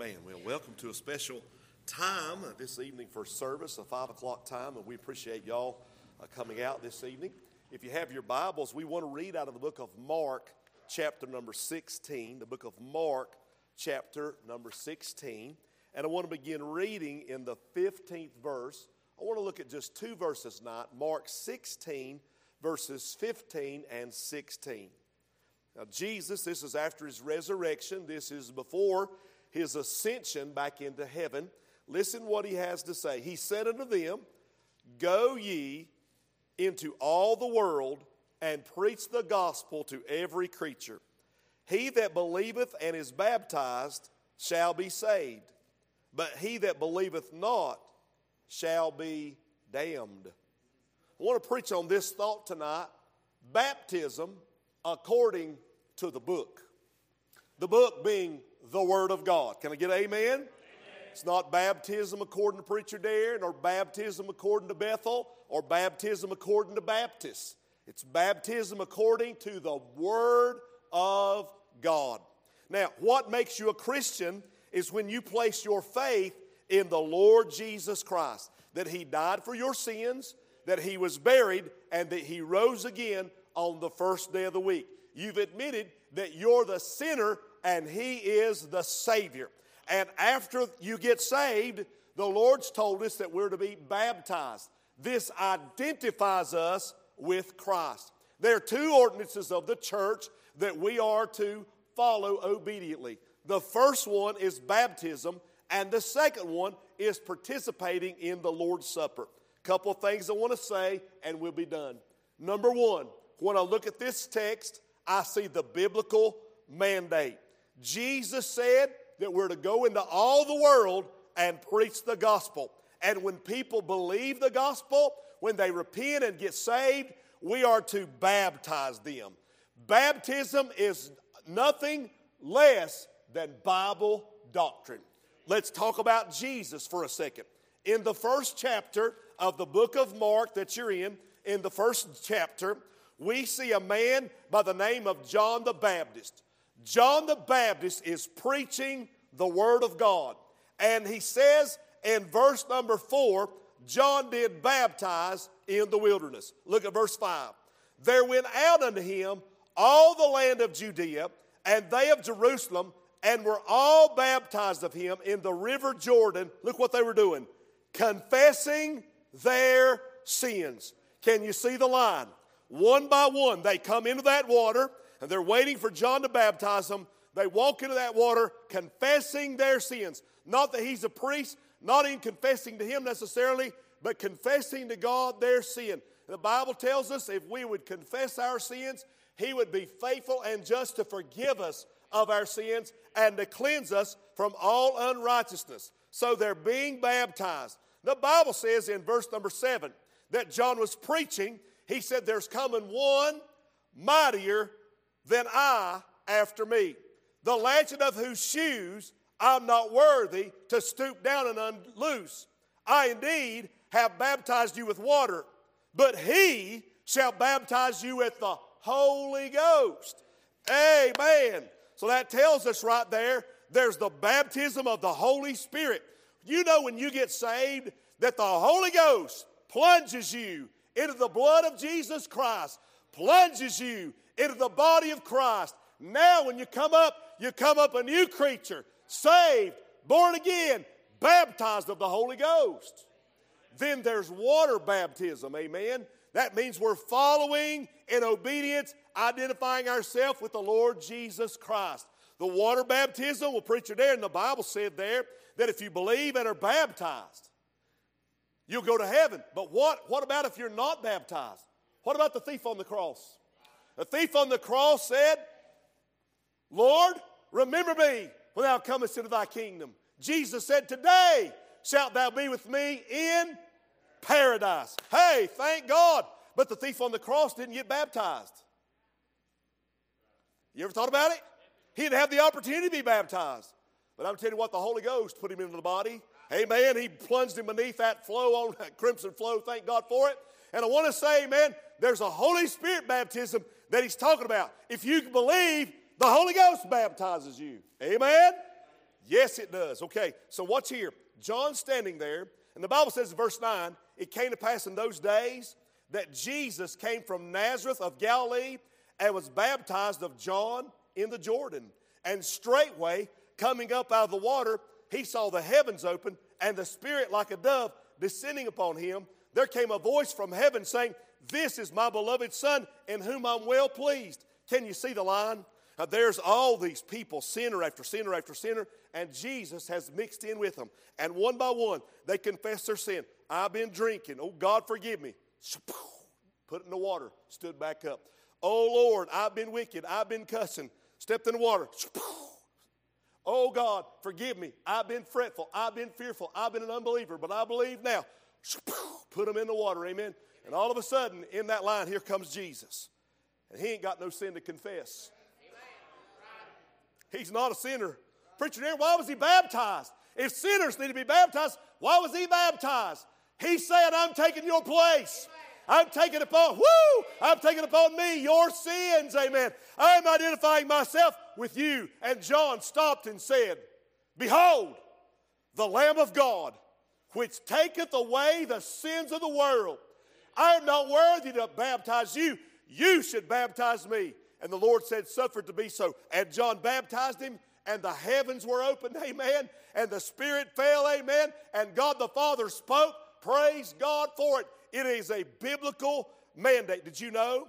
Amen. Well, welcome to a special time this evening for service, a five o'clock time, and we appreciate y'all uh, coming out this evening. If you have your Bibles, we want to read out of the book of Mark, chapter number 16, the book of Mark, chapter number 16. And I want to begin reading in the 15th verse. I want to look at just two verses tonight Mark 16, verses 15 and 16. Now, Jesus, this is after his resurrection, this is before his ascension back into heaven. Listen what he has to say. He said unto them, Go ye into all the world and preach the gospel to every creature. He that believeth and is baptized shall be saved, but he that believeth not shall be damned. I want to preach on this thought tonight baptism according to the book. The book being the Word of God. Can I get amen? amen? It's not baptism according to Preacher Darren or baptism according to Bethel or baptism according to Baptist. It's baptism according to the Word of God. Now, what makes you a Christian is when you place your faith in the Lord Jesus Christ, that He died for your sins, that He was buried, and that He rose again on the first day of the week. You've admitted that you're the sinner and He is the Savior. And after you get saved, the Lord's told us that we're to be baptized. This identifies us with Christ. There are two ordinances of the church that we are to follow obediently. The first one is baptism, and the second one is participating in the Lord's Supper. A Couple of things I want to say, and we'll be done. Number one, when I look at this text, I see the biblical mandate. Jesus said that we're to go into all the world and preach the gospel. And when people believe the gospel, when they repent and get saved, we are to baptize them. Baptism is nothing less than Bible doctrine. Let's talk about Jesus for a second. In the first chapter of the book of Mark that you're in, in the first chapter, we see a man by the name of John the Baptist. John the Baptist is preaching the Word of God. And he says in verse number four, John did baptize in the wilderness. Look at verse five. There went out unto him all the land of Judea and they of Jerusalem, and were all baptized of him in the river Jordan. Look what they were doing confessing their sins. Can you see the line? One by one, they come into that water and they're waiting for John to baptize them. They walk into that water confessing their sins. Not that he's a priest, not in confessing to him necessarily, but confessing to God their sin. The Bible tells us if we would confess our sins, he would be faithful and just to forgive us of our sins and to cleanse us from all unrighteousness. So they're being baptized. The Bible says in verse number seven that John was preaching. He said, There's coming one mightier than I after me, the latchet of whose shoes I'm not worthy to stoop down and unloose. I indeed have baptized you with water, but he shall baptize you with the Holy Ghost. Amen. So that tells us right there there's the baptism of the Holy Spirit. You know, when you get saved, that the Holy Ghost plunges you into the blood of Jesus Christ, plunges you into the body of Christ. Now, when you come up, you come up a new creature, saved, born again, baptized of the Holy Ghost. Then there's water baptism, amen. That means we're following in obedience, identifying ourselves with the Lord Jesus Christ. The water baptism, well, preacher there, and the Bible said there that if you believe and are baptized, you'll go to heaven. But what, what about if you're not baptized? What about the thief on the cross? The thief on the cross said, Lord, remember me when thou comest into thy kingdom. Jesus said, Today shalt thou be with me in paradise. Hey, thank God. But the thief on the cross didn't get baptized. You ever thought about it? He didn't have the opportunity to be baptized. But I'm telling you what, the Holy Ghost put him into the body. Amen. He plunged him beneath that flow on that crimson flow. Thank God for it. And I want to say, man, there's a Holy Spirit baptism that he's talking about. If you believe, the Holy Ghost baptizes you. Amen? Yes, it does. Okay, so watch here. John standing there, and the Bible says in verse 9, it came to pass in those days that Jesus came from Nazareth of Galilee and was baptized of John in the Jordan. And straightway, coming up out of the water, he saw the heavens open and the Spirit like a dove descending upon him. There came a voice from heaven saying, This is my beloved Son, in whom I'm well pleased. Can you see the line? Now, there's all these people, sinner after sinner after sinner, and Jesus has mixed in with them. And one by one, they confess their sin. I've been drinking. Oh, God, forgive me. Put it in the water, stood back up. Oh, Lord, I've been wicked. I've been cussing. Stepped in the water. Oh, God, forgive me. I've been fretful. I've been fearful. I've been an unbeliever, but I believe now. Put them in the water. Amen. And all of a sudden, in that line, here comes Jesus. And he ain't got no sin to confess. He's not a sinner. Preacher, why was he baptized? If sinners need to be baptized, why was he baptized? He said, I'm taking your place. I'm taking upon, whoo, I'm taking upon me your sins, amen. I'm identifying myself with you. And John stopped and said, Behold, the Lamb of God, which taketh away the sins of the world. I am not worthy to baptize you. You should baptize me. And the Lord said, Suffer to be so. And John baptized him, and the heavens were opened, amen. And the Spirit fell, amen. And God the Father spoke. Praise God for it. It is a biblical mandate. Did you know?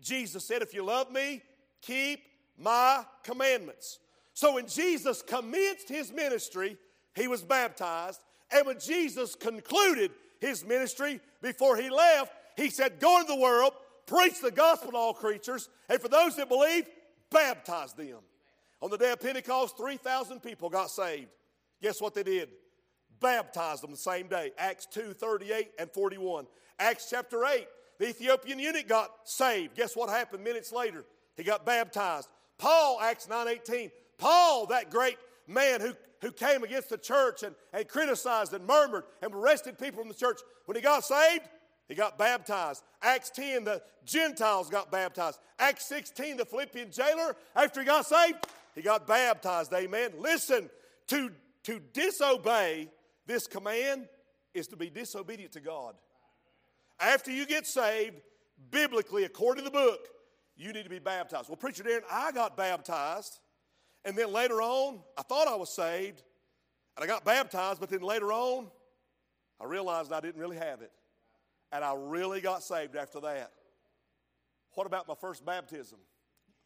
Jesus said, If you love me, keep my commandments. So when Jesus commenced his ministry, he was baptized. And when Jesus concluded his ministry before he left, he said, Go into the world, preach the gospel to all creatures, and for those that believe, baptize them. On the day of Pentecost, 3,000 people got saved. Guess what they did? Baptized them the same day. Acts 2 38 and 41. Acts chapter 8, the Ethiopian eunuch got saved. Guess what happened minutes later? He got baptized. Paul, Acts 9 18. Paul, that great man who, who came against the church and, and criticized and murmured and arrested people from the church, when he got saved, he got baptized. Acts 10, the Gentiles got baptized. Acts 16, the Philippian jailer, after he got saved, he got baptized. Amen. Listen, to, to disobey this command is to be disobedient to God. After you get saved, biblically, according to the book, you need to be baptized. Well, Preacher Darren, I got baptized, and then later on, I thought I was saved, and I got baptized, but then later on, I realized I didn't really have it. And I really got saved after that. What about my first baptism?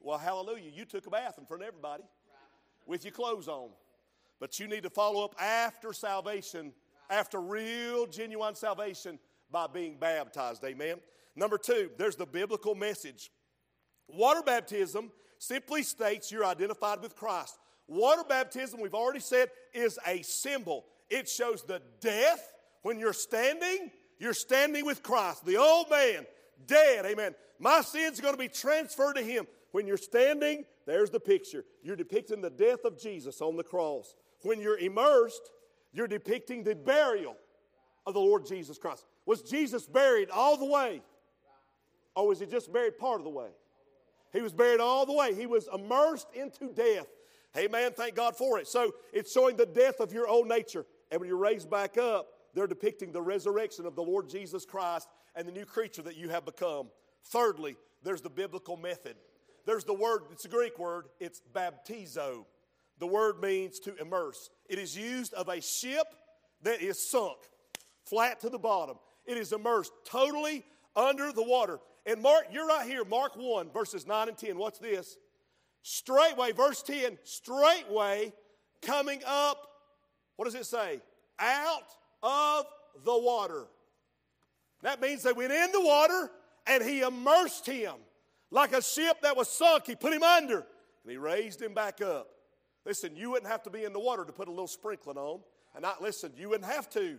Well, hallelujah, you took a bath in front of everybody with your clothes on. But you need to follow up after salvation, after real, genuine salvation, by being baptized. Amen. Number two, there's the biblical message. Water baptism simply states you're identified with Christ. Water baptism, we've already said, is a symbol. It shows the death when you're standing, you're standing with Christ. The old man, dead, amen. My sins are going to be transferred to him. When you're standing, there's the picture. You're depicting the death of Jesus on the cross. When you're immersed, you're depicting the burial of the Lord Jesus Christ. Was Jesus buried all the way? Or was he just buried part of the way? He was buried all the way. He was immersed into death. Amen. Thank God for it. So it's showing the death of your old nature. And when you're raised back up, they're depicting the resurrection of the Lord Jesus Christ and the new creature that you have become. Thirdly, there's the biblical method. There's the word, it's a Greek word, it's baptizo. The word means to immerse. It is used of a ship that is sunk flat to the bottom. It is immersed totally under the water. And Mark, you're right here, Mark 1, verses 9 and 10. What's this? Straightway, verse 10, straightway coming up, what does it say? Out of the water. That means they went in the water and he immersed him like a ship that was sunk. He put him under and he raised him back up. Listen, you wouldn't have to be in the water to put a little sprinkling on. And not listen, you wouldn't have to.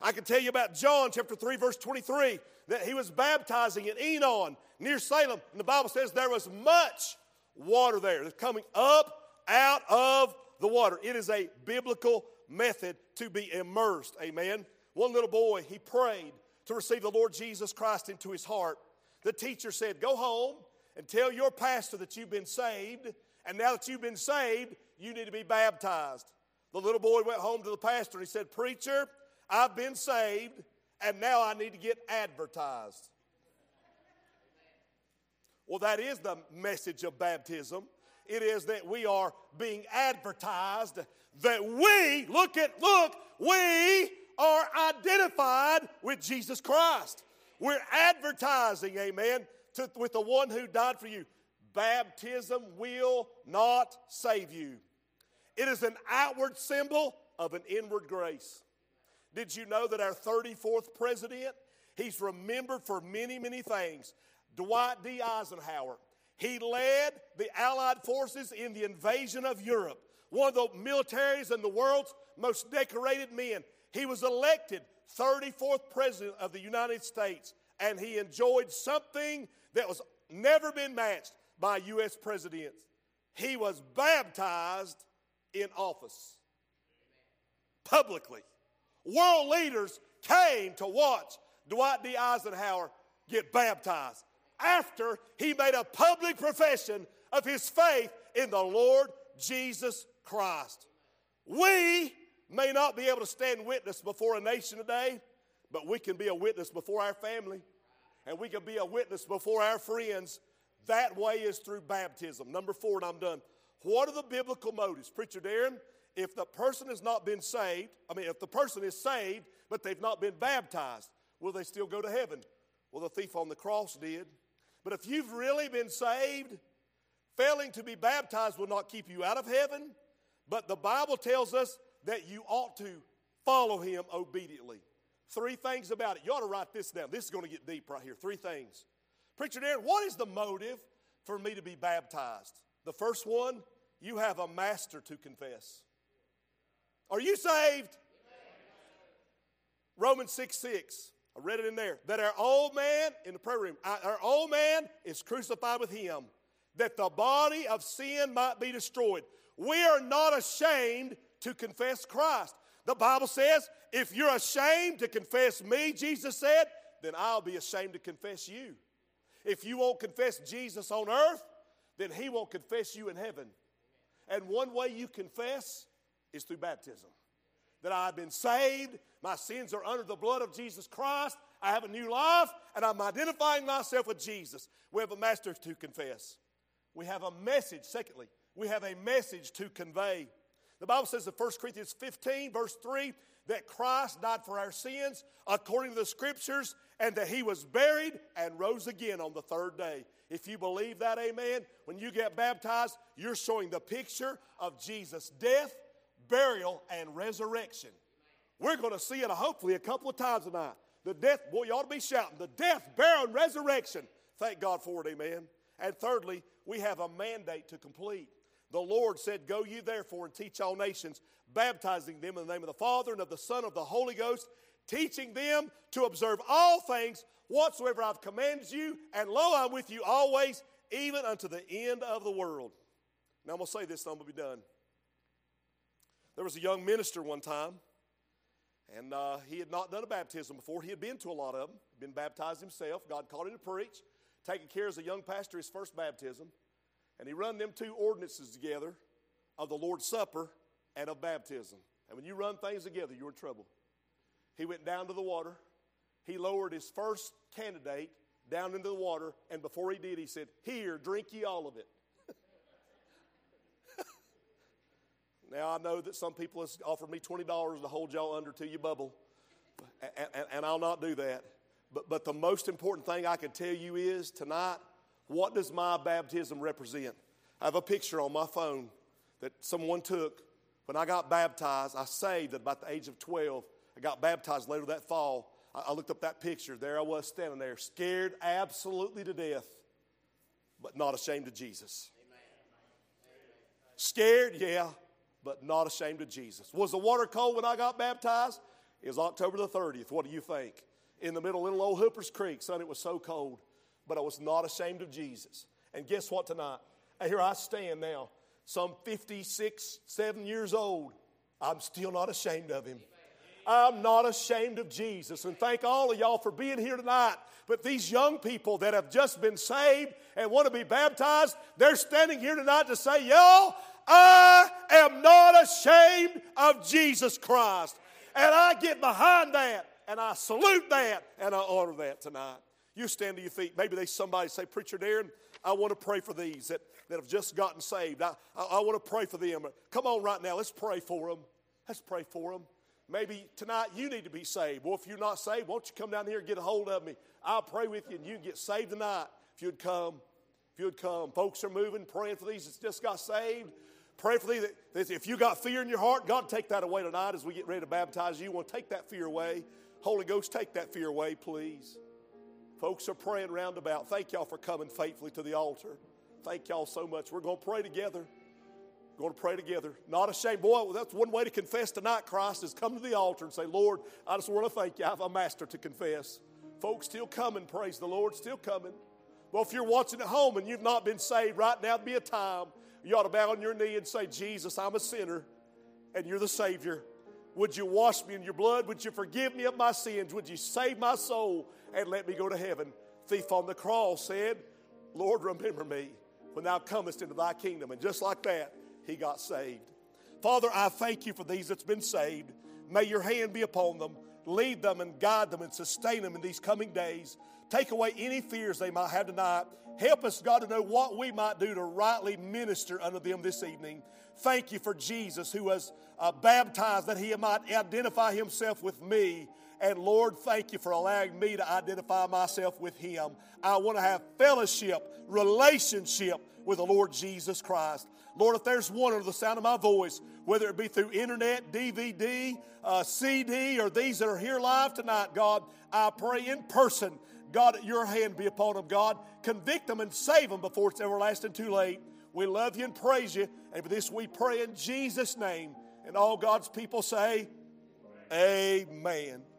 I can tell you about John chapter 3, verse 23, that he was baptizing in Aenon near Salem. And the Bible says there was much water there. It's coming up out of the water. It is a biblical method to be immersed. Amen. One little boy, he prayed to receive the Lord Jesus Christ into his heart. The teacher said, Go home and tell your pastor that you've been saved And now that you've been saved, you need to be baptized. The little boy went home to the pastor and he said, Preacher, I've been saved, and now I need to get advertised. Well, that is the message of baptism. It is that we are being advertised that we, look at, look, we are identified with Jesus Christ. We're advertising, amen, to, with the one who died for you. Baptism will not save you. It is an outward symbol of an inward grace. Did you know that our 34th president, he's remembered for many, many things. Dwight D. Eisenhower. He led the Allied forces in the invasion of Europe, one of the militaries and the world's most decorated men. He was elected 34th President of the United States, and he enjoyed something that was never been matched by U.S. presidents. He was baptized in office publicly. World leaders came to watch Dwight D. Eisenhower get baptized after he made a public profession of his faith in the Lord Jesus Christ. We may not be able to stand witness before a nation today, but we can be a witness before our family and we can be a witness before our friends. That way is through baptism. Number four, and I'm done. What are the biblical motives? Preacher Darren, if the person has not been saved, I mean, if the person is saved, but they've not been baptized, will they still go to heaven? Well, the thief on the cross did. But if you've really been saved, failing to be baptized will not keep you out of heaven. But the Bible tells us that you ought to follow him obediently. Three things about it. You ought to write this down. This is going to get deep right here. Three things. Preacher Darren, what is the motive for me to be baptized? The first one, you have a master to confess. Are you saved? Romans 6 6. I read it in there. That our old man, in the prayer room, our old man is crucified with him, that the body of sin might be destroyed. We are not ashamed to confess Christ. The Bible says, if you're ashamed to confess me, Jesus said, then I'll be ashamed to confess you. If you won't confess Jesus on earth, then he won't confess you in heaven. And one way you confess is through baptism. That I've been saved, my sins are under the blood of Jesus Christ, I have a new life, and I'm identifying myself with Jesus. We have a master to confess. We have a message, secondly, we have a message to convey. The Bible says in 1 Corinthians 15, verse 3, that Christ died for our sins according to the scriptures, and that he was buried and rose again on the third day. If you believe that, amen, when you get baptized, you're showing the picture of Jesus' death, burial, and resurrection. We're going to see it hopefully a couple of times tonight. The death, boy, you ought to be shouting, the death, burial, and resurrection. Thank God for it, amen. And thirdly, we have a mandate to complete. The Lord said, Go ye therefore and teach all nations, baptizing them in the name of the Father and of the Son of the Holy Ghost, teaching them to observe all things whatsoever I've commanded you, and lo, I'm with you always, even unto the end of the world. Now I'm going to say this, and I'm going to be done. There was a young minister one time, and uh, he had not done a baptism before. He had been to a lot of them, been baptized himself. God called him to preach, taking care as a young pastor his first baptism. And he run them two ordinances together of the Lord's Supper and of baptism. And when you run things together, you're in trouble. He went down to the water. He lowered his first candidate down into the water, and before he did, he said, Here, drink ye all of it. Now, I know that some people have offered me $20 to hold y'all under till you bubble, and, and, and I'll not do that. But, but the most important thing I can tell you is tonight, what does my baptism represent? I have a picture on my phone that someone took when I got baptized. I saved at about the age of 12. I got baptized later that fall. I looked up that picture. There I was standing there, scared absolutely to death, but not ashamed of Jesus. Scared, yeah, but not ashamed of Jesus. Was the water cold when I got baptized? It was October the 30th. What do you think? In the middle of little old Hooper's Creek, son, it was so cold but I was not ashamed of Jesus. And guess what tonight? Here I stand now, some 56, 7 years old. I'm still not ashamed of him. I'm not ashamed of Jesus. And thank all of y'all for being here tonight. But these young people that have just been saved and want to be baptized, they're standing here tonight to say, Y'all, I am not ashamed of Jesus Christ. And I get behind that and I salute that and I honor that tonight. You stand to your feet. Maybe they somebody say, Preacher Darren, I want to pray for these that, that have just gotten saved. I, I, I want to pray for them. Come on right now, let's pray for them. Let's pray for them. Maybe tonight you need to be saved. Well, if you're not saved, won't you come down here and get a hold of me? I'll pray with you and you can get saved tonight if you'd come. If you'd come. Folks are moving, praying for these that just got saved. Pray for these that if you got fear in your heart, God take that away tonight as we get ready to baptize you. You want to take that fear away. Holy Ghost, take that fear away, please. Folks are praying roundabout. Thank y'all for coming faithfully to the altar. Thank y'all so much. We're going to pray together. We're going to pray together. Not ashamed. Boy, that's one way to confess tonight, Christ, is come to the altar and say, Lord, I just want to thank you. I have a master to confess. Folks still coming, praise the Lord, still coming. Well, if you're watching at home and you've not been saved, right now would be a time you ought to bow on your knee and say, Jesus, I'm a sinner and you're the Savior. Would you wash me in your blood? Would you forgive me of my sins? Would you save my soul and let me go to heaven? Thief on the cross said, Lord, remember me when thou comest into thy kingdom. And just like that, he got saved. Father, I thank you for these that's been saved. May your hand be upon them. Lead them and guide them and sustain them in these coming days. Take away any fears they might have tonight. Help us, God, to know what we might do to rightly minister unto them this evening. Thank you for Jesus who was uh, baptized that he might identify himself with me. And Lord, thank you for allowing me to identify myself with him. I want to have fellowship, relationship with the Lord Jesus Christ. Lord, if there's one under the sound of my voice, whether it be through internet, DVD, uh, CD, or these that are here live tonight, God, I pray in person, God, your hand be upon them, God. Convict them and save them before it's everlasting too late. We love you and praise you. And for this we pray in Jesus' name. And all God's people say, Amen.